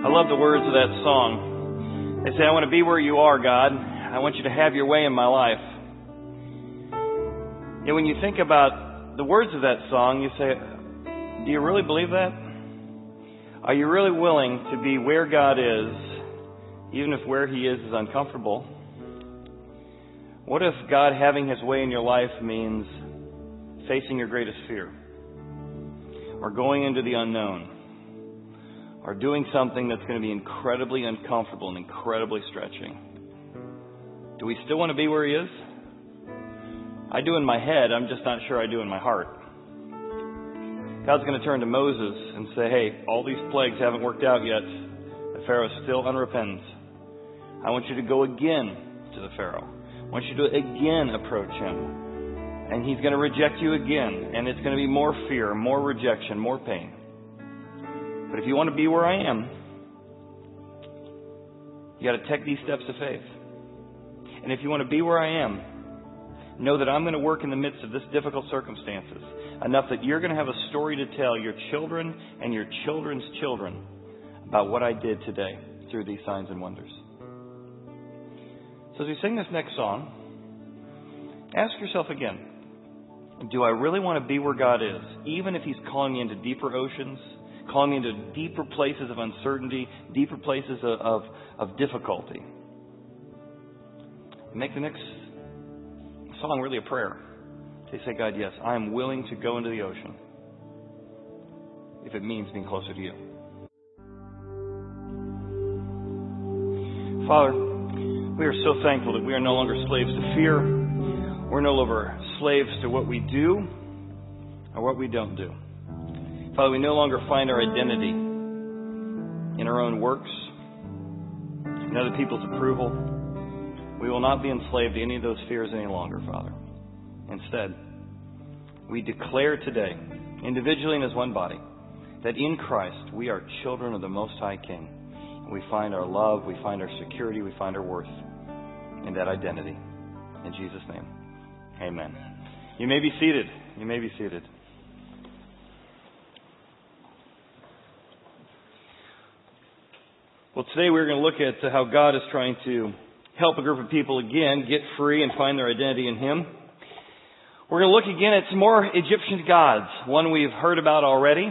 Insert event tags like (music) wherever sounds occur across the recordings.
I love the words of that song. They say, I want to be where you are, God. I want you to have your way in my life. And when you think about the words of that song, you say, do you really believe that? Are you really willing to be where God is, even if where He is is uncomfortable? What if God having His way in your life means facing your greatest fear? Or going into the unknown? Or doing something that's going to be incredibly uncomfortable and incredibly stretching? Do we still want to be where He is? I do in my head, I'm just not sure I do in my heart. God's going to turn to Moses and say, hey, all these plagues haven't worked out yet. The Pharaoh still unrepents. I want you to go again to the Pharaoh. I want you to again approach him. And he's going to reject you again. And it's going to be more fear, more rejection, more pain. But if you want to be where I am, you got to take these steps of faith. And if you want to be where I am, know that I'm going to work in the midst of this difficult circumstances enough that you're going to have a story to tell your children and your children's children about what I did today through these signs and wonders. So as we sing this next song, ask yourself again, do I really want to be where God is, even if He's calling me into deeper oceans, calling me into deeper places of uncertainty, deeper places of, of, of difficulty? Make the next song really a prayer. They say, God, yes, I am willing to go into the ocean if it means being closer to you. Father, we are so thankful that we are no longer slaves to fear. We're no longer slaves to what we do or what we don't do. Father, we no longer find our identity in our own works, in other people's approval. We will not be enslaved to any of those fears any longer, Father. Instead, we declare today, individually and as one body, that in Christ we are children of the Most High King. We find our love, we find our security, we find our worth in that identity. In Jesus' name, amen. You may be seated. You may be seated. Well, today we're going to look at how God is trying to help a group of people again get free and find their identity in Him. We're going to look again at some more Egyptian gods. One we've heard about already,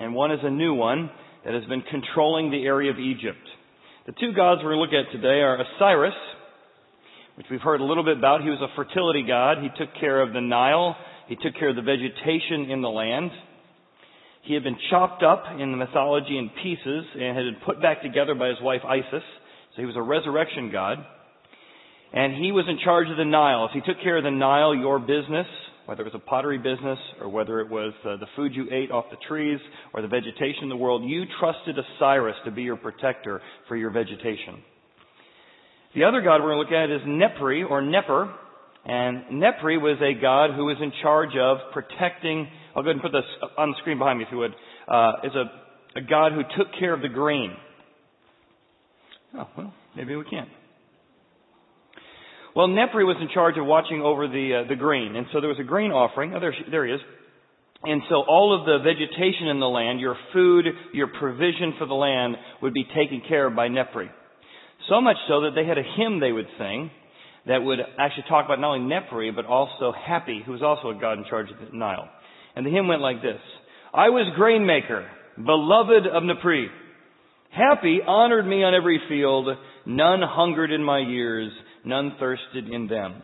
and one is a new one that has been controlling the area of Egypt. The two gods we're going to look at today are Osiris, which we've heard a little bit about. He was a fertility god. He took care of the Nile. He took care of the vegetation in the land. He had been chopped up in the mythology in pieces and had been put back together by his wife Isis. So he was a resurrection god. And he was in charge of the Nile. If he took care of the Nile, your business, whether it was a pottery business or whether it was uh, the food you ate off the trees or the vegetation in the world, you trusted Osiris to be your protector for your vegetation. The other god we're going to look at is Nepri or Neper. And Nepri was a god who was in charge of protecting, I'll go ahead and put this on the screen behind me if you would, uh, is a, a god who took care of the grain. Oh, well, maybe we can. Well, Nepri was in charge of watching over the uh, the grain, and so there was a grain offering. Oh, there, there he is. And so all of the vegetation in the land, your food, your provision for the land, would be taken care of by Nepri. So much so that they had a hymn they would sing that would actually talk about not only Nepri, but also Hapi, who was also a god in charge of the Nile. And the hymn went like this. I was grain maker, beloved of Nepri. Hapi honored me on every field. None hungered in my years none thirsted in them.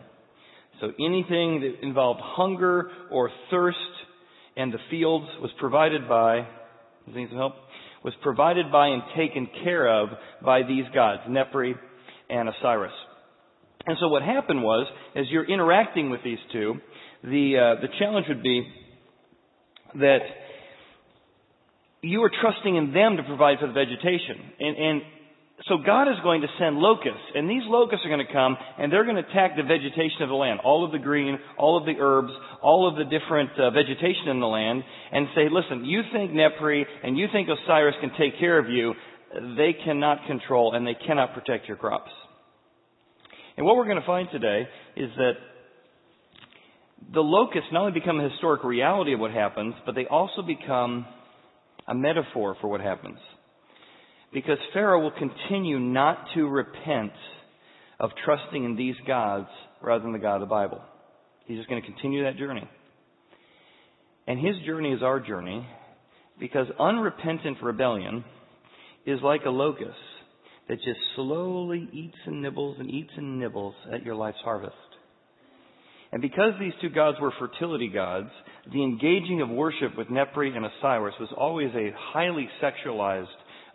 So anything that involved hunger or thirst and the fields was provided by, does need some help? Was provided by and taken care of by these gods, Nepri and Osiris. And so what happened was, as you're interacting with these two, the, uh, the challenge would be that you are trusting in them to provide for the vegetation. And, and so God is going to send locusts, and these locusts are going to come, and they're going to attack the vegetation of the land, all of the green, all of the herbs, all of the different uh, vegetation in the land, and say, listen, you think Nepri and you think Osiris can take care of you, they cannot control and they cannot protect your crops. And what we're going to find today is that the locusts not only become a historic reality of what happens, but they also become a metaphor for what happens. Because Pharaoh will continue not to repent of trusting in these gods rather than the God of the Bible. He's just going to continue that journey. And his journey is our journey because unrepentant rebellion is like a locust that just slowly eats and nibbles and eats and nibbles at your life's harvest. And because these two gods were fertility gods, the engaging of worship with Nepri and Osiris was always a highly sexualized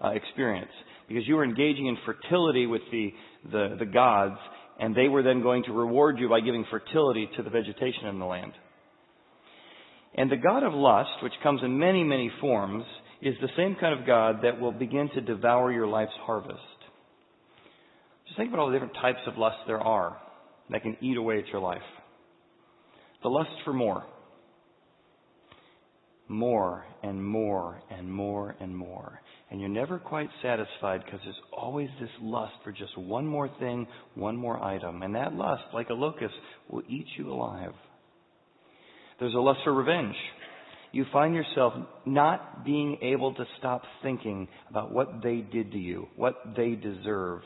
uh, experience because you were engaging in fertility with the, the, the gods and they were then going to reward you by giving fertility to the vegetation in the land. And the God of lust, which comes in many, many forms, is the same kind of God that will begin to devour your life's harvest. Just think about all the different types of lust there are that can eat away at your life. The lust for more. More and more and more and more. And you're never quite satisfied because there's always this lust for just one more thing, one more item. And that lust, like a locust, will eat you alive. There's a lust for revenge. You find yourself not being able to stop thinking about what they did to you, what they deserve.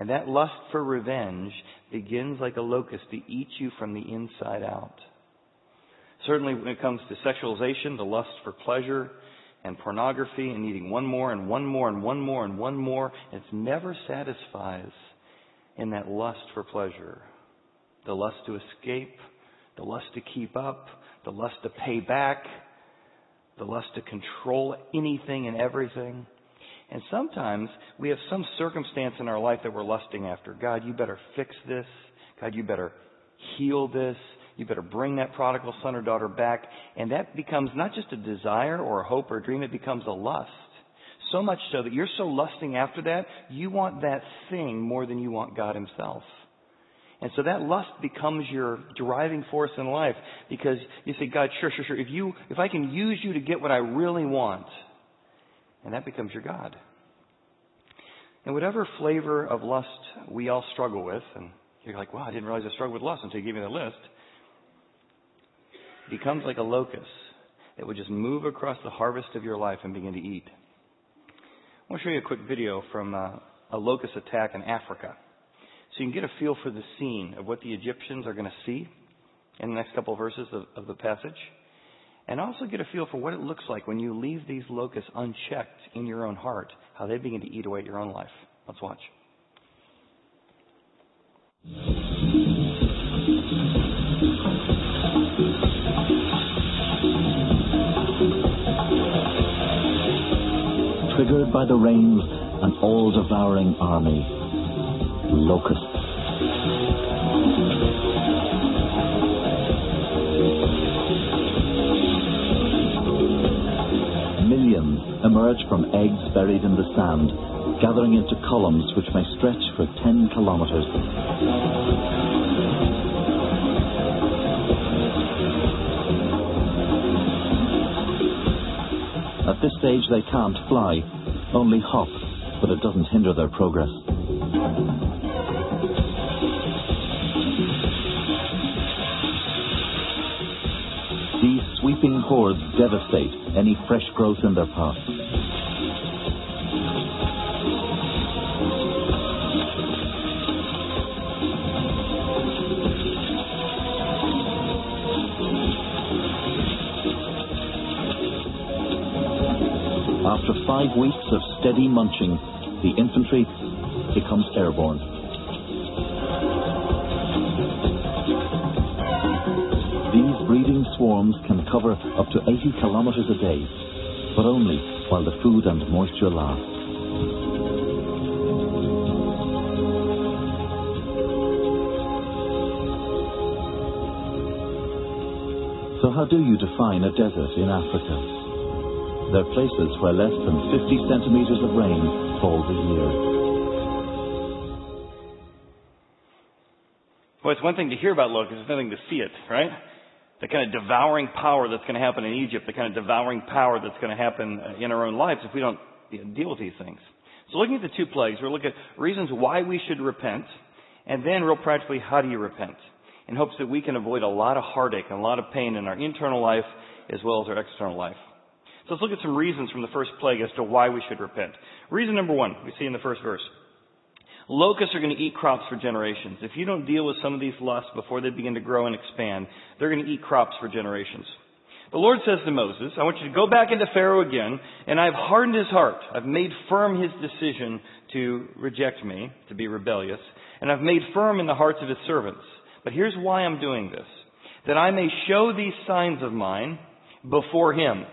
And that lust for revenge begins like a locust to eat you from the inside out. Certainly when it comes to sexualization, the lust for pleasure and pornography and needing one more and one more and one more and one more, it never satisfies in that lust for pleasure. The lust to escape, the lust to keep up, the lust to pay back, the lust to control anything and everything. And sometimes we have some circumstance in our life that we're lusting after. God, you better fix this. God, you better heal this. You better bring that prodigal son or daughter back. And that becomes not just a desire or a hope or a dream, it becomes a lust. So much so that you're so lusting after that, you want that thing more than you want God Himself. And so that lust becomes your driving force in life because you say, God, sure, sure, sure. If you, if I can use you to get what I really want, and that becomes your God. And whatever flavor of lust we all struggle with, and you're like, wow, I didn't realize I struggled with lust until you gave me the list, becomes like a locust that would just move across the harvest of your life and begin to eat. I want to show you a quick video from uh, a locust attack in Africa. So you can get a feel for the scene of what the Egyptians are going to see in the next couple of verses of, of the passage and also get a feel for what it looks like when you leave these locusts unchecked in your own heart, how they begin to eat away at your own life. Let's watch. Triggered by the rains, an all devouring army. Locusts emerge from eggs buried in the sand, gathering into columns which may stretch for 10 kilometers. At this stage, they can't fly, only hop, but it doesn't hinder their progress. Sweeping hordes devastate any fresh growth in their path. After five weeks of steady munching, the infantry becomes airborne. Cover up to 80 kilometers a day, but only while the food and moisture last. So how do you define a desert in Africa? There are places where less than 50 centimeters of rain falls a year. Well, it's one thing to hear about locusts, it's another thing to see it, right? The kind of devouring power that's going to happen in Egypt, the kind of devouring power that's going to happen uh, in our own lives if we don't deal with these things. So looking at the two plagues, we're looking at reasons why we should repent, and then real practically, how do you repent? In hopes that we can avoid a lot of heartache and a lot of pain in our internal life as well as our external life. So let's look at some reasons from the first plague as to why we should repent. Reason number one, we see in the first verse. Locusts are going to eat crops for generations. If you don't deal with some of these lusts before they begin to grow and expand, they're going to eat crops for generations. The Lord says to Moses, I want you to go back into Pharaoh again, and I've hardened his heart. I've made firm his decision to reject me, to be rebellious, and I've made firm in the hearts of his servants. But here's why I'm doing this. That I may show these signs of mine before him.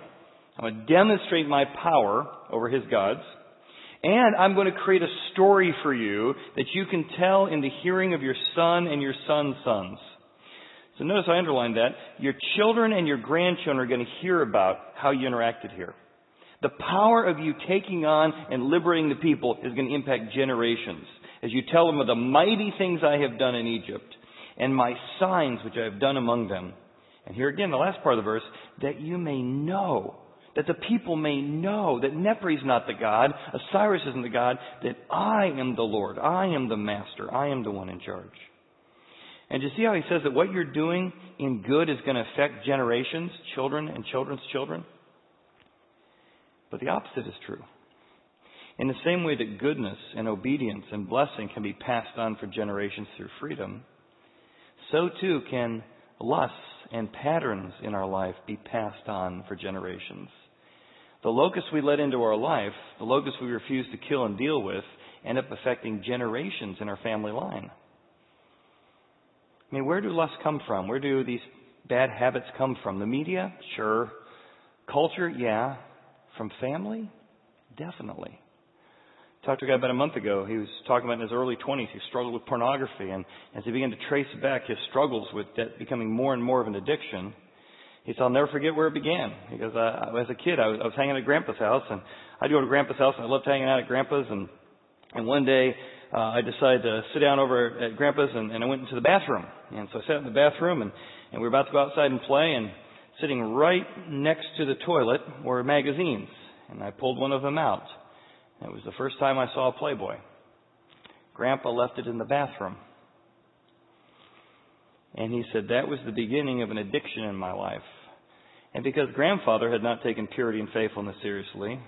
I'm going to demonstrate my power over his gods. And I'm going to create a story for you that you can tell in the hearing of your son and your son's sons. So notice I underlined that. Your children and your grandchildren are going to hear about how you interacted here. The power of you taking on and liberating the people is going to impact generations. As you tell them of the mighty things I have done in Egypt and my signs which I have done among them. And here again, the last part of the verse, that you may know that the people may know that Nepri is not the God, Osiris isn't the God, that I am the Lord, I am the Master, I am the one in charge. And you see how he says that what you're doing in good is going to affect generations, children and children's children? But the opposite is true. In the same way that goodness and obedience and blessing can be passed on for generations through freedom, so too can lusts and patterns in our life be passed on for generations. The locusts we let into our life, the locusts we refuse to kill and deal with, end up affecting generations in our family line. I mean, where do lusts come from? Where do these bad habits come from? The media? Sure. Culture? Yeah. From family? Definitely. Talked to a guy about a month ago. He was talking about in his early 20s. He struggled with pornography. And as he began to trace back his struggles with that becoming more and more of an addiction, he said, I'll never forget where it began. He goes, as a kid, I was, I was hanging at Grandpa's house. And I'd go to Grandpa's house and I loved hanging out at Grandpa's. And, and one day, uh, I decided to sit down over at Grandpa's and, and I went into the bathroom. And so I sat in the bathroom and, and we were about to go outside and play and sitting right next to the toilet were magazines. And I pulled one of them out. It was the first time I saw a Playboy. Grandpa left it in the bathroom. And he said that was the beginning of an addiction in my life. And because grandfather had not taken purity and faithfulness seriously,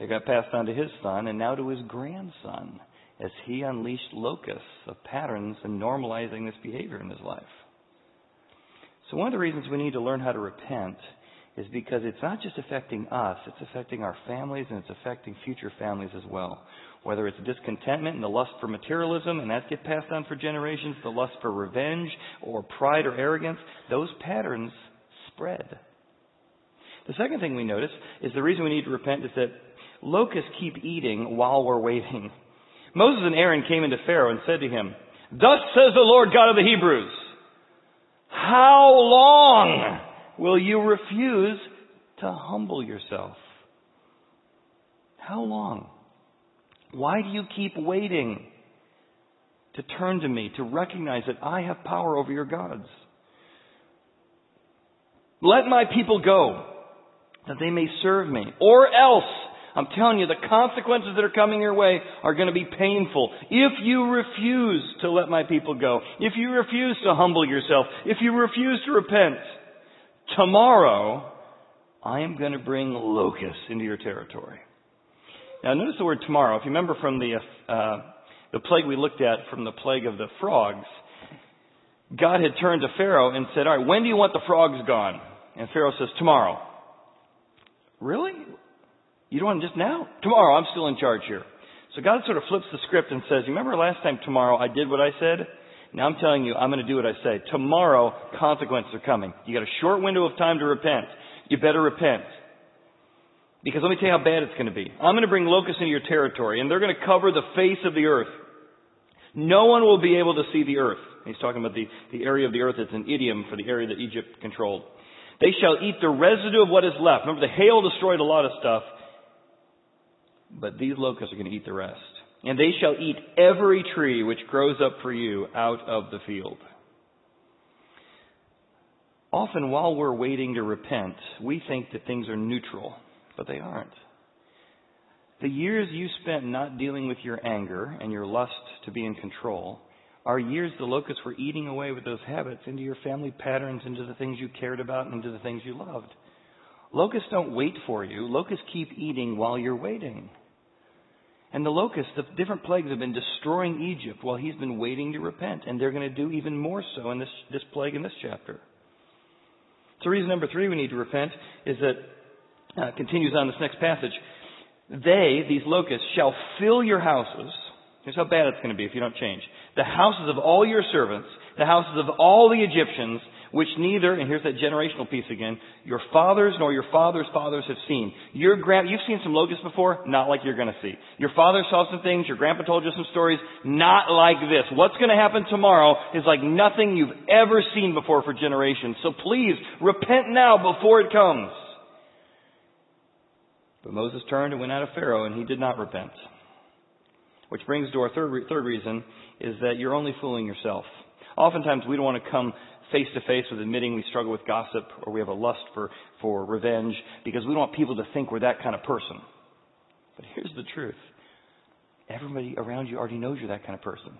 it got passed on to his son and now to his grandson as he unleashed locusts of patterns and normalizing this behavior in his life. So one of the reasons we need to learn how to repent is because it's not just affecting us, it's affecting our families and it's affecting future families as well. Whether it's discontentment and the lust for materialism and that get passed on for generations, the lust for revenge or pride or arrogance, those patterns spread. The second thing we notice is the reason we need to repent is that locusts keep eating while we're waiting. (laughs) Moses and Aaron came into Pharaoh and said to him, Thus says the Lord God of the Hebrews, How long will you refuse to humble yourself? How long? Why do you keep waiting to turn to me, to recognize that I have power over your gods? Let my people go, that they may serve me. Or else, I'm telling you, the consequences that are coming your way are going to be painful. If you refuse to let my people go, if you refuse to humble yourself, if you refuse to repent, tomorrow I am going to bring locusts into your territory. Now notice the word tomorrow. If you remember from the, uh, the plague we looked at from the plague of the frogs, God had turned to Pharaoh and said, all right, when do you want the frogs gone? And Pharaoh says, tomorrow. Really? You don't want just now? Tomorrow, I'm still in charge here. So God sort of flips the script and says, you remember last time tomorrow I did what I said? Now I'm telling you, I'm going to do what I say. Tomorrow, consequences are coming. You got a short window of time to repent. You better repent. Because let me tell you how bad it's going to be. I'm going to bring locusts into your territory, and they're going to cover the face of the earth. No one will be able to see the earth. He's talking about the, the area of the earth It's an idiom for the area that Egypt controlled. They shall eat the residue of what is left. Remember, the hail destroyed a lot of stuff, but these locusts are going to eat the rest. And they shall eat every tree which grows up for you out of the field. Often, while we're waiting to repent, we think that things are neutral, but they aren't. The years you spent not dealing with your anger and your lust to be in control are years the locusts were eating away with those habits into your family patterns, into the things you cared about, and into the things you loved. Locusts don't wait for you. Locusts keep eating while you're waiting. And the locusts, the different plagues have been destroying Egypt while he's been waiting to repent. And they're going to do even more so in this, this plague in this chapter. So reason number three we need to repent is that, uh, continues on this next passage. They, these locusts, shall fill your houses. Here's how bad it's going to be if you don't change. The houses of all your servants, the houses of all the Egyptians, which neither, and here's that generational piece again, your fathers nor your fathers' fathers have seen. Your grand, you've seen some locusts before, not like you're gonna see. Your father saw some things, your grandpa told you some stories, not like this. What's gonna happen tomorrow is like nothing you've ever seen before for generations. So please, repent now before it comes. But Moses turned and went out of Pharaoh, and he did not repent. Which brings to our third, third reason, is that you're only fooling yourself. Oftentimes we don't want to come face to face with admitting we struggle with gossip or we have a lust for, for revenge because we don't want people to think we're that kind of person. But here's the truth. Everybody around you already knows you're that kind of person.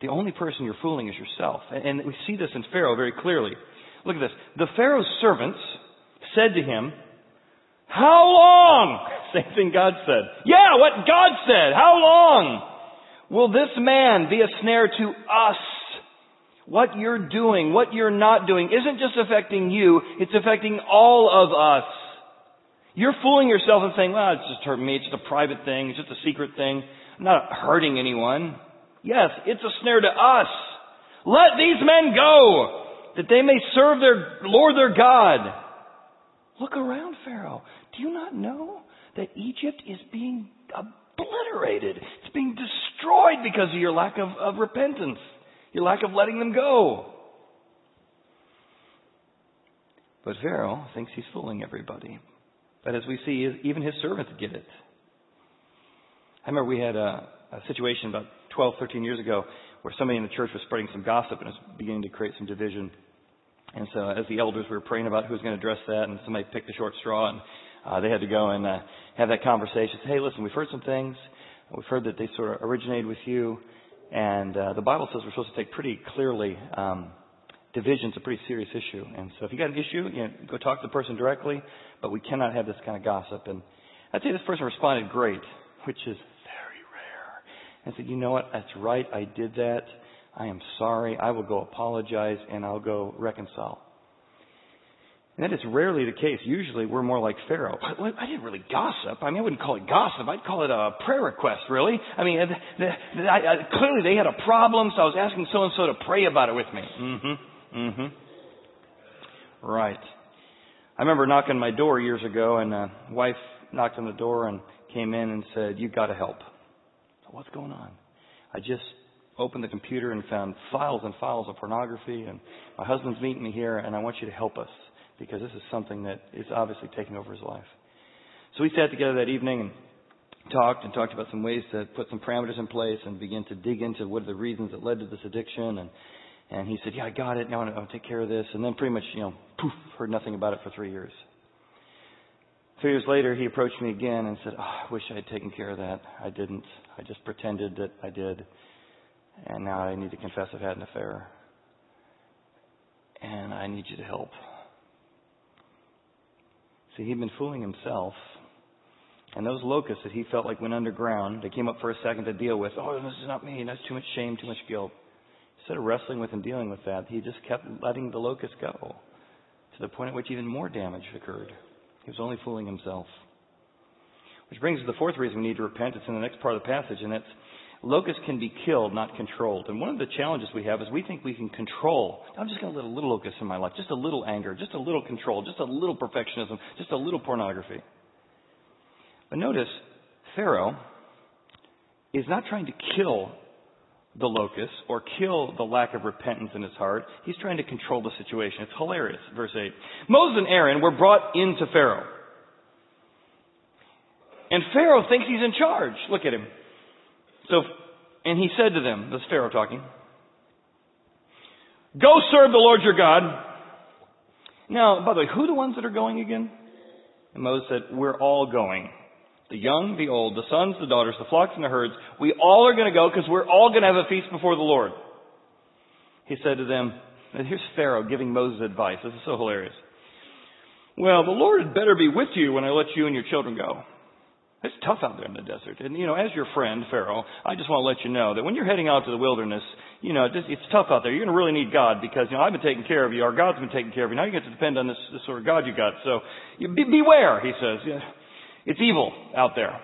The only person you're fooling is yourself. And we see this in Pharaoh very clearly. Look at this. The Pharaoh's servants said to him, How long? (laughs) Same thing God said. Yeah, what God said. How long will this man be a snare to us? What you're doing, what you're not doing, isn't just affecting you, it's affecting all of us. You're fooling yourself and saying, well, it's just hurting me, it's just a private thing, it's just a secret thing. I'm not hurting anyone. Yes, it's a snare to us. Let these men go, that they may serve their Lord their God. Look around, Pharaoh. Do you not know that Egypt is being uh, obliterated? It's being destroyed because of your lack of, of repentance your lack of letting them go. But Pharaoh thinks he's fooling everybody. But as we see, even his servants get it. I remember we had a, a situation about 12, 13 years ago where somebody in the church was spreading some gossip and it was beginning to create some division. And so, as the elders, we were praying about who was going to address that, and somebody picked a short straw, and uh, they had to go and uh, have that conversation. Say, hey, listen, we've heard some things. We've heard that they sort of originated with you. And uh, the Bible says we're supposed to take pretty clearly um, division's a pretty serious issue. And so if you got an issue, you know, go talk to the person directly, but we cannot have this kind of gossip. And I'd say this person responded great, which is very rare. And said, you know what, that's right, I did that. I am sorry. I will go apologize and I'll go reconcile. And that is rarely the case. Usually we're more like Pharaoh. I, didn't really gossip. I mean, I wouldn't call it gossip. I'd call it a prayer request, really. I mean, the, the, I, I, clearly they had a problem, so I was asking so and so to pray about it with me. Mm-hmm. Mm-hmm. Right. I remember knocking my door years ago, and a wife knocked on the door and came in and said, "You've got to help." What's going on? I just opened the computer and found files and files of pornography, and my husband's meeting me here, and I want you to help us because this is something that is obviously taking over his life. So we sat together that evening and talked and talked about some ways to put some parameters in place and begin to dig into what are the reasons that led to this addiction. And, and he said, yeah, I got it. Now I'm going to take care of this. And then pretty much, you know, poof, heard nothing about it for three years. Three years later, he approached me again and said, oh, I wish I had taken care of that. I didn't. I just pretended that I did. And now I need to confess I've had an affair. And I need you to help. See, he'd been fooling himself. And those locusts that he felt like went underground, they came up for a second to deal with. Oh, this is not me. That's too much shame, too much guilt. Instead of wrestling with and dealing with that, he just kept letting the locusts go to the point at which even more damage occurred. He was only fooling himself. Which brings us to the fourth reason we need to repent. It's in the next part of the passage, and it's locusts can be killed, not controlled. And one of the challenges we have is we think we can control. I'm just going to let a little locust in my life, just a little anger, just a little control, just a little perfectionism, just a little pornography. But notice, Pharaoh is not trying to kill the locust or kill the lack of repentance in his heart. He's trying to control the situation. It's hilarious. Verse 8. Moses and Aaron were brought into Pharaoh. And Pharaoh thinks he's in charge. Look at him. So, and he said to them, this Pharaoh talking, Go serve the Lord your God. Now, by the way, who are the ones that are going again? And Moses said, We're all going. The young, the old, the sons, the daughters, the flocks and the herds. We all are going to go because we're all going to have a feast before the Lord. He said to them, and here's Pharaoh giving Moses advice. This is so hilarious. Well, the Lord had better be with you when I let you and your children go. It's tough out there in the desert. And, you know, as your friend, Pharaoh, I just want to let you know that when you're heading out to the wilderness, you know, it's tough out there. You're going to really need God because, you know, I've been taking care of you. Our God's been taking care of you. Now you get to depend on this, this sort of God you got. So be, beware, he says. Yeah, it's evil out there.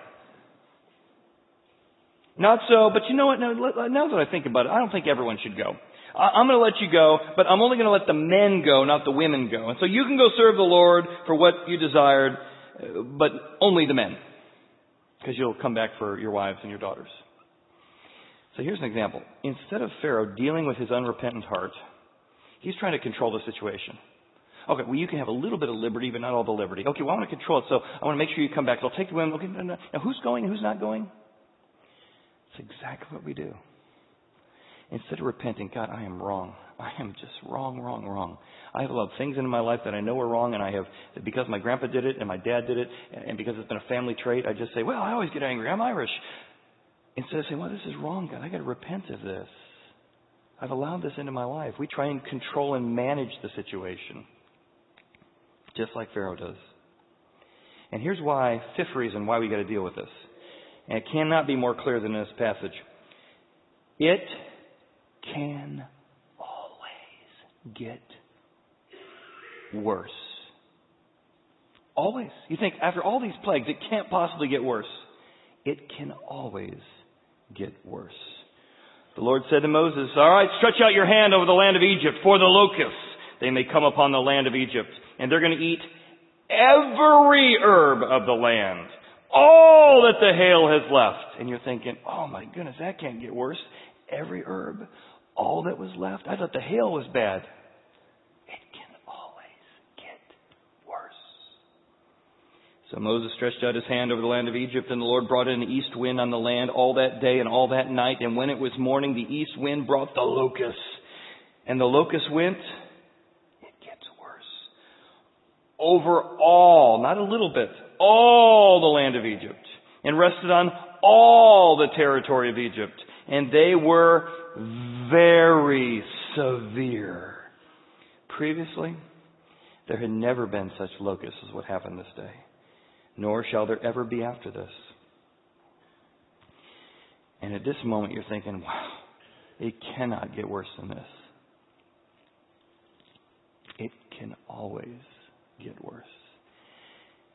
Not so, but you know what? Now, now that I think about it, I don't think everyone should go. I'm going to let you go, but I'm only going to let the men go, not the women go. And so you can go serve the Lord for what you desired, but only the men because you'll come back for your wives and your daughters. So here's an example. Instead of Pharaoh dealing with his unrepentant heart, he's trying to control the situation. Okay, well, you can have a little bit of liberty, but not all the liberty. Okay, well, I want to control it, so I want to make sure you come back. I'll take the women. Okay, no, no. now who's going and who's not going? It's exactly what we do. Instead of repenting, God, I am wrong. I am just wrong, wrong, wrong. I have allowed things into my life that I know are wrong, and I have, because my grandpa did it and my dad did it, and because it's been a family trait, I just say, well, I always get angry. I'm Irish. Instead of saying, well, this is wrong, God. I got to repent of this. I've allowed this into my life. We try and control and manage the situation, just like Pharaoh does. And here's why, fifth reason why we got to deal with this. And it cannot be more clear than in this passage. It can get worse. Always. You think after all these plagues, it can't possibly get worse. It can always get worse. The Lord said to Moses, All right, stretch out your hand over the land of Egypt for the locusts. They may come upon the land of Egypt, and they're going to eat every herb of the land, all that the hail has left. And you're thinking, Oh my goodness, that can't get worse. Every herb, all that was left. I thought the hail was bad. It can always get worse. So Moses stretched out his hand over the land of Egypt, and the Lord brought in an east wind on the land all that day and all that night. And when it was morning, the east wind brought the locusts. And the locusts went, it gets worse. Over all, not a little bit, all the land of Egypt, and rested on all the territory of Egypt. And they were very severe. Previously, there had never been such locusts as what happened this day nor shall there ever be after this. And at this moment, you're thinking, wow, it cannot get worse than this. It can always get worse.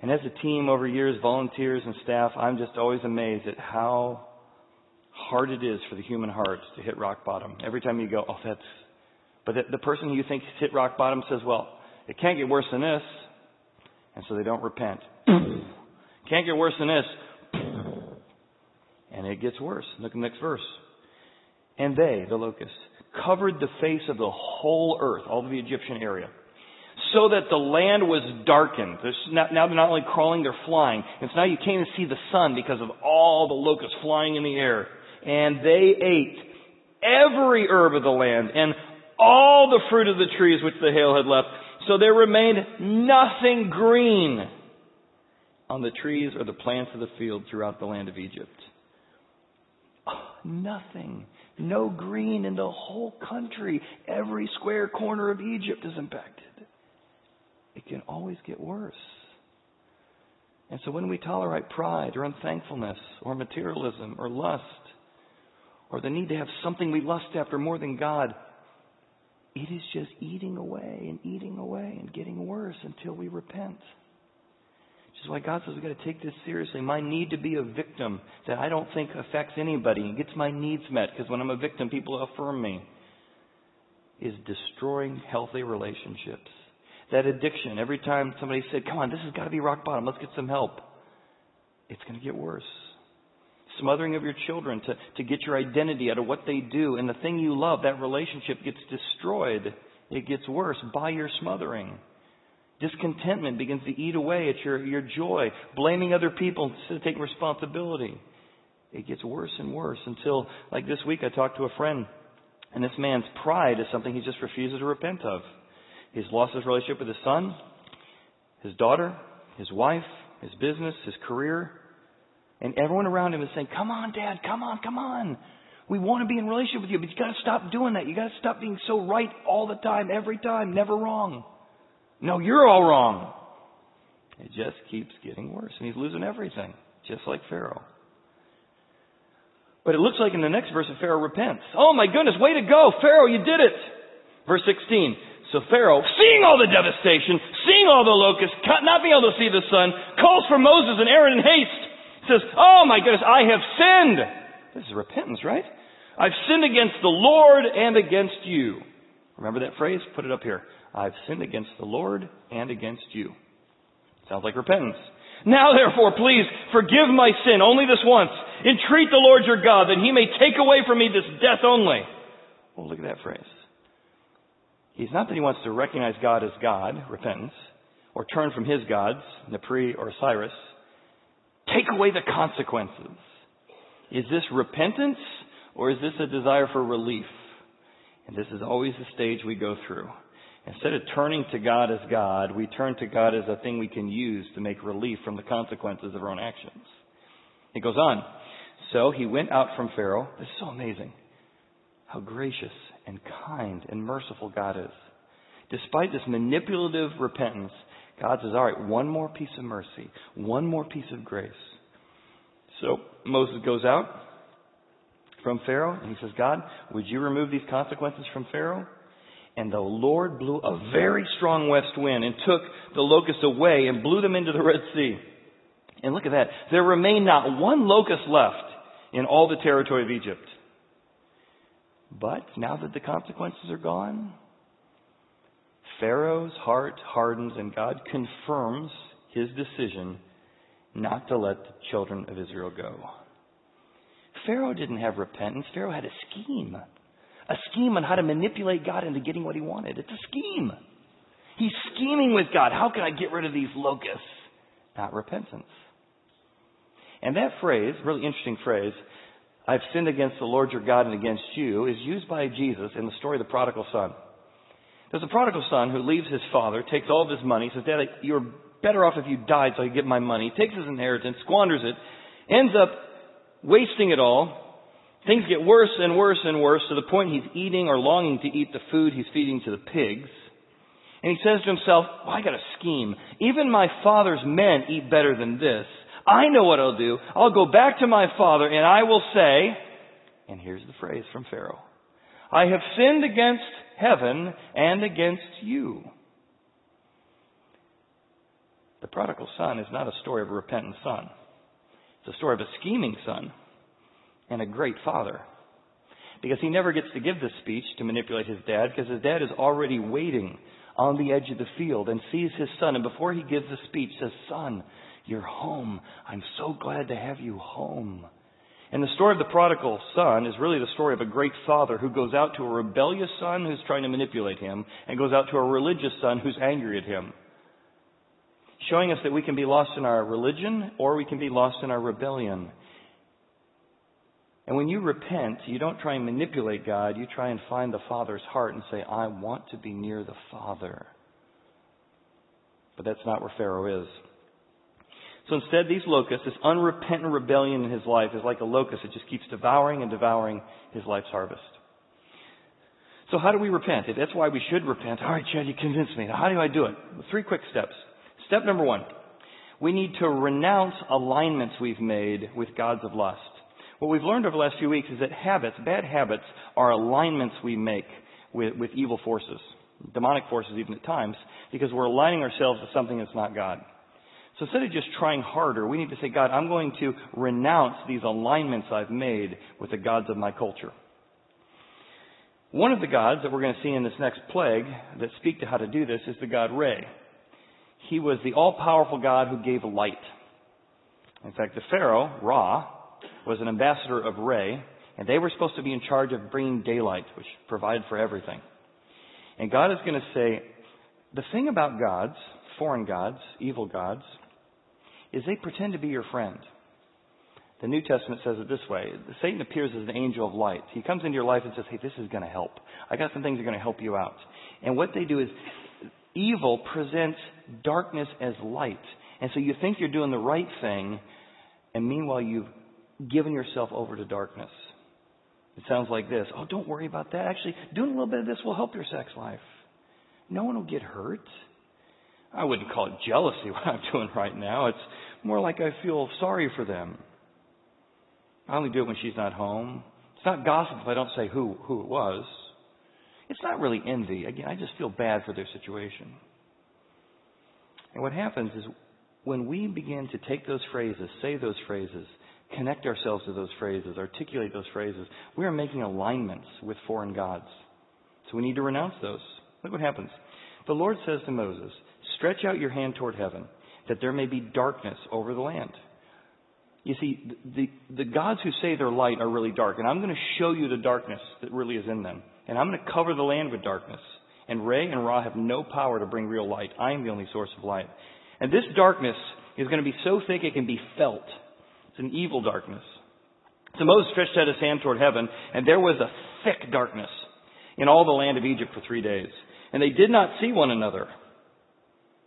And as a team over years, volunteers and staff, I'm just always amazed at how hard it is for the human heart to hit rock bottom. Every time you go, oh, that's. But the, the person who you think hit rock bottom says, well, it can't get worse than this. And so they don't repent. (coughs) Can't get worse than this. And it gets worse. Look at the next verse. And they, the locusts, covered the face of the whole earth, all of the Egyptian area, so that the land was darkened. Now they're not only crawling, they're flying. And so now you can't even see the sun because of all the locusts flying in the air. And they ate every herb of the land and all the fruit of the trees which the hail had left. So there remained nothing green on the trees or the plants of the field throughout the land of Egypt. Oh, nothing. No green in the whole country. Every square corner of Egypt is impacted. It can always get worse. And so when we tolerate pride or unthankfulness or materialism or lust or the need to have something we lust after more than God, it is just eating away and eating away and getting worse until we repent. Which is why God says we've got to take this seriously. My need to be a victim that I don't think affects anybody and gets my needs met, because when I'm a victim, people affirm me, is destroying healthy relationships. That addiction, every time somebody said, Come on, this has got to be rock bottom, let's get some help, it's going to get worse. Smothering of your children to, to get your identity out of what they do, and the thing you love, that relationship gets destroyed. It gets worse by your smothering. Discontentment begins to eat away at your, your joy, blaming other people instead of taking responsibility. It gets worse and worse until, like this week, I talked to a friend, and this man's pride is something he just refuses to repent of. He's lost his relationship with his son, his daughter, his wife, his business, his career, and everyone around him is saying, Come on, Dad, come on, come on. We want to be in relationship with you, but you got to stop doing that. You got to stop being so right all the time, every time, never wrong. No, you're all wrong. It just keeps getting worse, and he's losing everything. just like Pharaoh. But it looks like in the next verse Pharaoh repents. Oh my goodness, way to go! Pharaoh, you did it! Verse 16. So Pharaoh, seeing all the devastation, seeing all the locusts, not being able to see the sun, calls for Moses and Aaron in haste. Says, Oh my goodness, I have sinned. This is repentance, right? I've sinned against the Lord and against you. Remember that phrase? Put it up here. I've sinned against the Lord and against you. Sounds like repentance. Now therefore, please forgive my sin only this once. Entreat the Lord your God that he may take away from me this death only. Oh, look at that phrase. He's not that he wants to recognize God as God, repentance, or turn from his gods, Nepri or Osiris. Take away the consequences. Is this repentance or is this a desire for relief? And this is always the stage we go through. Instead of turning to God as God, we turn to God as a thing we can use to make relief from the consequences of our own actions. It goes on. So he went out from Pharaoh. This is so amazing. How gracious and kind and merciful God is. Despite this manipulative repentance, God says, all right, one more piece of mercy, one more piece of grace. So Moses goes out from Pharaoh and he says, God, would you remove these consequences from Pharaoh? And the Lord blew a very strong west wind and took the locusts away and blew them into the Red Sea. And look at that. There remained not one locust left in all the territory of Egypt. But now that the consequences are gone, Pharaoh's heart hardens and God confirms his decision not to let the children of Israel go. Pharaoh didn't have repentance. Pharaoh had a scheme a scheme on how to manipulate God into getting what he wanted. It's a scheme. He's scheming with God. How can I get rid of these locusts? Not repentance. And that phrase, really interesting phrase, I've sinned against the Lord your God and against you, is used by Jesus in the story of the prodigal son. There's a prodigal son who leaves his father, takes all of his money, says, Dad, you're better off if you died so I could get my money. Takes his inheritance, squanders it, ends up wasting it all, Things get worse and worse and worse to the point he's eating or longing to eat the food he's feeding to the pigs. And he says to himself, well, I got a scheme. Even my father's men eat better than this. I know what I'll do. I'll go back to my father and I will say, and here's the phrase from Pharaoh, I have sinned against heaven and against you. The prodigal son is not a story of a repentant son. It's a story of a scheming son and a great father. Because he never gets to give this speech to manipulate his dad because his dad is already waiting on the edge of the field and sees his son and before he gives the speech says, son, you're home. I'm so glad to have you home. And the story of the prodigal son is really the story of a great father who goes out to a rebellious son who's trying to manipulate him and goes out to a religious son who's angry at him. Showing us that we can be lost in our religion or we can be lost in our rebellion. And when you repent, you don't try and manipulate God. You try and find the Father's heart and say, I want to be near the Father. But that's not where Pharaoh is. So instead, these locusts, this unrepentant rebellion in his life is like a locust. It just keeps devouring and devouring his life's harvest. So how do we repent? That's why we should repent, all right, Chad, you convinced me. Now, how do I do it? Three quick steps. Step number one. We need to renounce alignments we've made with gods of lust. What we've learned over the last few weeks is that habits, bad habits, are alignments we make with, with evil forces, demonic forces even at times, because we're aligning ourselves with something that's not God. So instead of just trying harder, we need to say, God, I'm going to renounce these alignments I've made with the gods of my culture. One of the gods that we're going to see in this next plague that speak to how to do this is the god Re. He was the all-powerful God who gave light. In fact, the Pharaoh, Ra, was an ambassador of Re, and they were supposed to be in charge of bringing daylight, which provided for everything. And God is going to say, the thing about gods, foreign gods, evil gods, is they pretend to be your friend. The New Testament says it this way Satan appears as an angel of light. He comes into your life and says, Hey, this is going to help. I got some things that are going to help you out. And what they do is, evil presents darkness as light. And so you think you're doing the right thing, and meanwhile you've given yourself over to darkness. It sounds like this. Oh, don't worry about that. Actually, doing a little bit of this will help your sex life. No one will get hurt. I wouldn't call it jealousy (laughs) what I'm doing right now. It's more like I feel sorry for them. I only do it when she's not home. It's not gossip if I don't say who, who it was. It's not really envy. Again, I just feel bad for their situation. And what happens is when we begin to take those phrases, say those phrases, connect ourselves to those phrases, articulate those phrases, we are making alignments with foreign gods. So we need to renounce those. Look what happens. The Lord says to Moses, Stretch out your hand toward heaven, that there may be darkness over the land. You see, the, the gods who say they're light are really dark, and I'm going to show you the darkness that really is in them. And I'm going to cover the land with darkness. And Re and Ra have no power to bring real light. I am the only source of light. And this darkness is going to be so thick it can be felt. It's an evil darkness. So Moses stretched out his hand toward heaven, and there was a thick darkness in all the land of Egypt for three days. And they did not see one another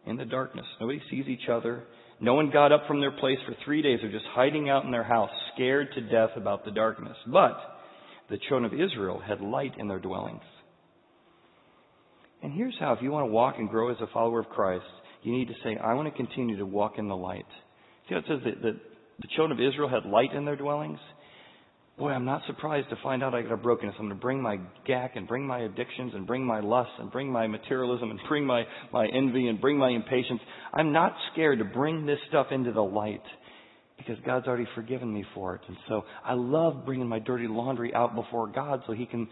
in the darkness. Nobody sees each other. No one got up from their place for three days. They're just hiding out in their house, scared to death about the darkness. But the children of Israel had light in their dwellings. And here's how, if you want to walk and grow as a follower of Christ, you need to say, I want to continue to walk in the light. See how it says that, the children of Israel had light in their dwellings? Boy, I'm not surprised to find out I got a brokenness. I'm going to bring my gack and bring my addictions and bring my lust and bring my materialism and bring my, my envy and bring my impatience. I'm not scared to bring this stuff into the light because God's already forgiven me for it. And so I love bringing my dirty laundry out before God so He can,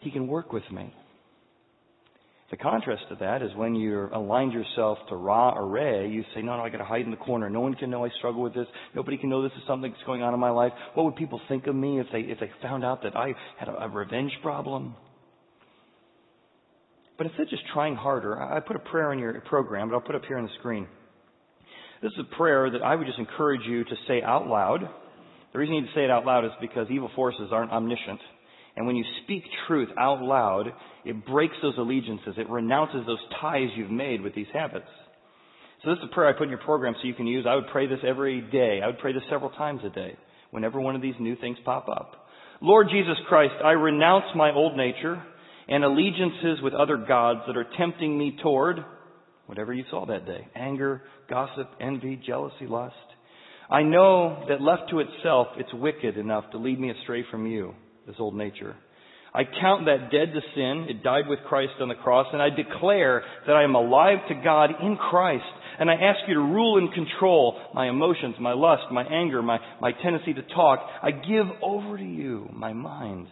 He can work with me. The contrast to that is when you aligned yourself to Ra or Re, you say, no, no, I gotta hide in the corner. No one can know I struggle with this. Nobody can know this is something that's going on in my life. What would people think of me if they, if they found out that I had a, a revenge problem? But instead of just trying harder, I put a prayer in your program, but I'll put it up here on the screen. This is a prayer that I would just encourage you to say out loud. The reason you need to say it out loud is because evil forces aren't omniscient. And when you speak truth out loud, it breaks those allegiances. It renounces those ties you've made with these habits. So this is a prayer I put in your program so you can use. I would pray this every day. I would pray this several times a day whenever one of these new things pop up. Lord Jesus Christ, I renounce my old nature and allegiances with other gods that are tempting me toward whatever you saw that day. Anger, gossip, envy, jealousy, lust. I know that left to itself, it's wicked enough to lead me astray from you this old nature. I count that dead to sin. It died with Christ on the cross. And I declare that I am alive to God in Christ. And I ask you to rule and control my emotions, my lust, my anger, my, my tendency to talk. I give over to you my mind,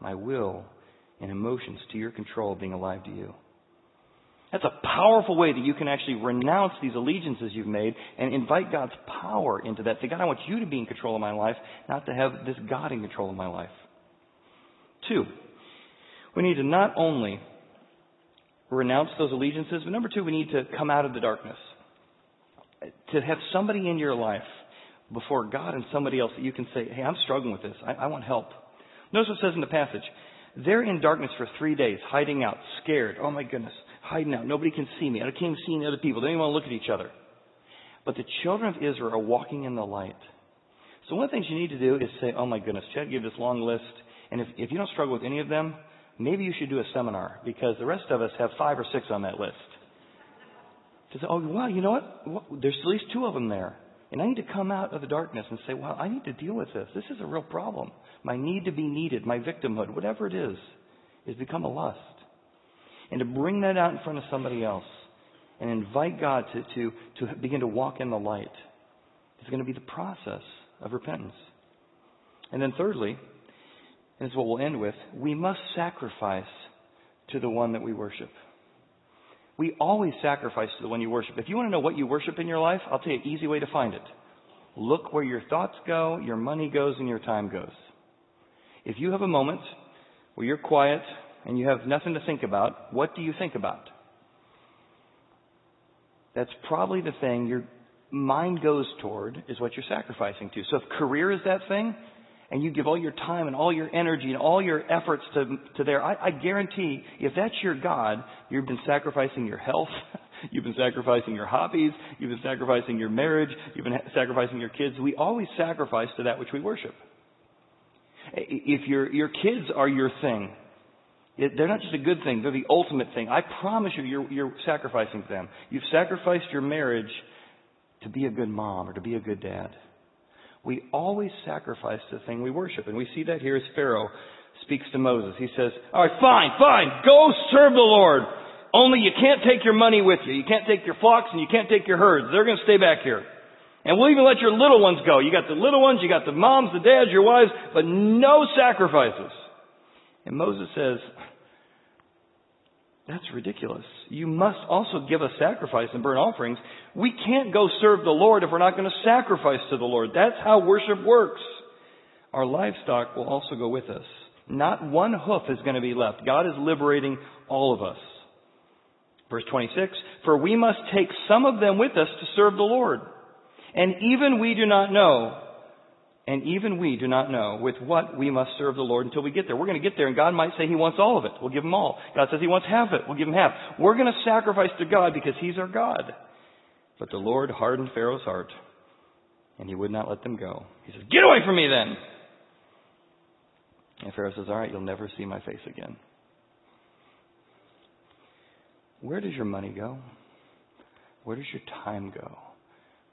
my will, and emotions to your control, being alive to you. That's a powerful way that you can actually renounce these allegiances you've made and invite God's power into that. Say, God, I want you to be in control of my life, not to have this God in control of my life. Two, we need to not only renounce those allegiances, but number two, we need to come out of the darkness. To have somebody in your life before God and somebody else that you can say, hey, I'm struggling with this. I, I want help. Notice what it says in the passage. They're in darkness for three days, hiding out, scared. Oh my goodness, hiding out. Nobody can see me. I can't even see any other people. They don't even want to look at each other. But the children of Israel are walking in the light. So one of the things you need to do is say, oh my goodness, Chad gave this long list. And if, if you don't struggle with any of them, maybe you should do a seminar because the rest of us have five or six on that list. To say, oh, well, you know what? There's at least two of them there. And I need to come out of the darkness and say, well, I need to deal with this. This is a real problem. My need to be needed, my victimhood, whatever it is, is become a lust. And to bring that out in front of somebody else and invite God to, to, to begin to walk in the light is going to be the process of repentance. And then thirdly, and this is what we'll end with, we must sacrifice to the one that we worship. We always sacrifice to the one you worship. If you want to know what you worship in your life, I'll tell you an easy way to find it. Look where your thoughts go, your money goes, and your time goes. If you have a moment where you're quiet and you have nothing to think about, what do you think about? That's probably the thing your mind goes toward is what you're sacrificing to. So if career is that thing, and you give all your time and all your energy and all your efforts to, to there, I, I guarantee if that's your God, you've been sacrificing your health, (laughs) you've been sacrificing your hobbies, you've been sacrificing your marriage, you've been sacrificing your kids. We always sacrifice to that which we worship. If your, your kids are your thing, they're not just a good thing, they're the ultimate thing. I promise you, you're, you're sacrificing them. You've sacrificed your marriage to be a good mom or to be a good dad. We always sacrifice the thing we worship. And we see that here as Pharaoh speaks to Moses. He says, All right, fine, fine, go serve the Lord. Only you can't take your money with you. You can't take your flocks and you can't take your herds. They're going to stay back here. And we'll even let your little ones go. You got the little ones, you got the moms, the dads, your wives, but no sacrifices. And Moses says, that's ridiculous. You must also give a sacrifice and burn offerings. We can't go serve the Lord if we're not going to sacrifice to the Lord. That's how worship works. Our livestock will also go with us. Not one hoof is going to be left. God is liberating all of us. Verse 26, for we must take some of them with us to serve the Lord. And even we do not know and even we do not know with what we must serve the Lord until we get there. We're going to get there and God might say He wants all of it. We'll give Him all. God says He wants half of it. We'll give Him half. We're going to sacrifice to God because He's our God. But the Lord hardened Pharaoh's heart and He would not let them go. He says, get away from me then. And Pharaoh says, all right, you'll never see my face again. Where does your money go? Where does your time go?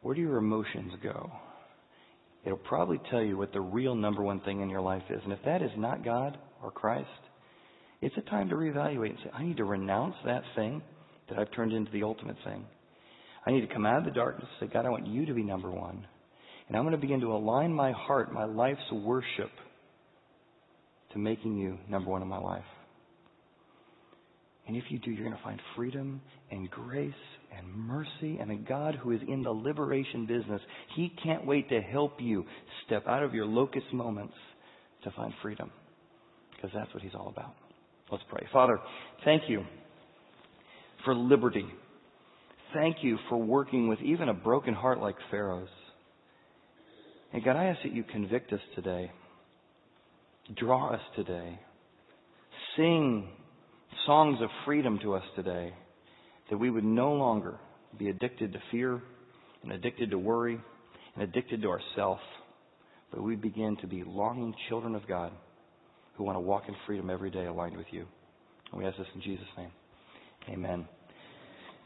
Where do your emotions go? It'll probably tell you what the real number one thing in your life is. And if that is not God or Christ, it's a time to reevaluate and say, I need to renounce that thing that I've turned into the ultimate thing. I need to come out of the darkness and say, God, I want you to be number one. And I'm going to begin to align my heart, my life's worship, to making you number one in my life. And if you do, you're going to find freedom and grace and mercy and a God who is in the liberation business. He can't wait to help you step out of your locust moments to find freedom because that's what He's all about. Let's pray. Father, thank you for liberty. Thank you for working with even a broken heart like Pharaoh's. And God, I ask that you convict us today. Draw us today. Sing songs of freedom to us today that we would no longer be addicted to fear and addicted to worry and addicted to ourself, but we begin to be longing children of God who want to walk in freedom every day aligned with you. And we ask this in Jesus' name. Amen.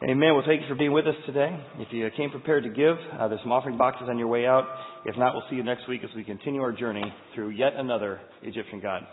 Amen. Well, thank you for being with us today. If you came prepared to give, uh, there's some offering boxes on your way out. If not, we'll see you next week as we continue our journey through yet another Egyptian God.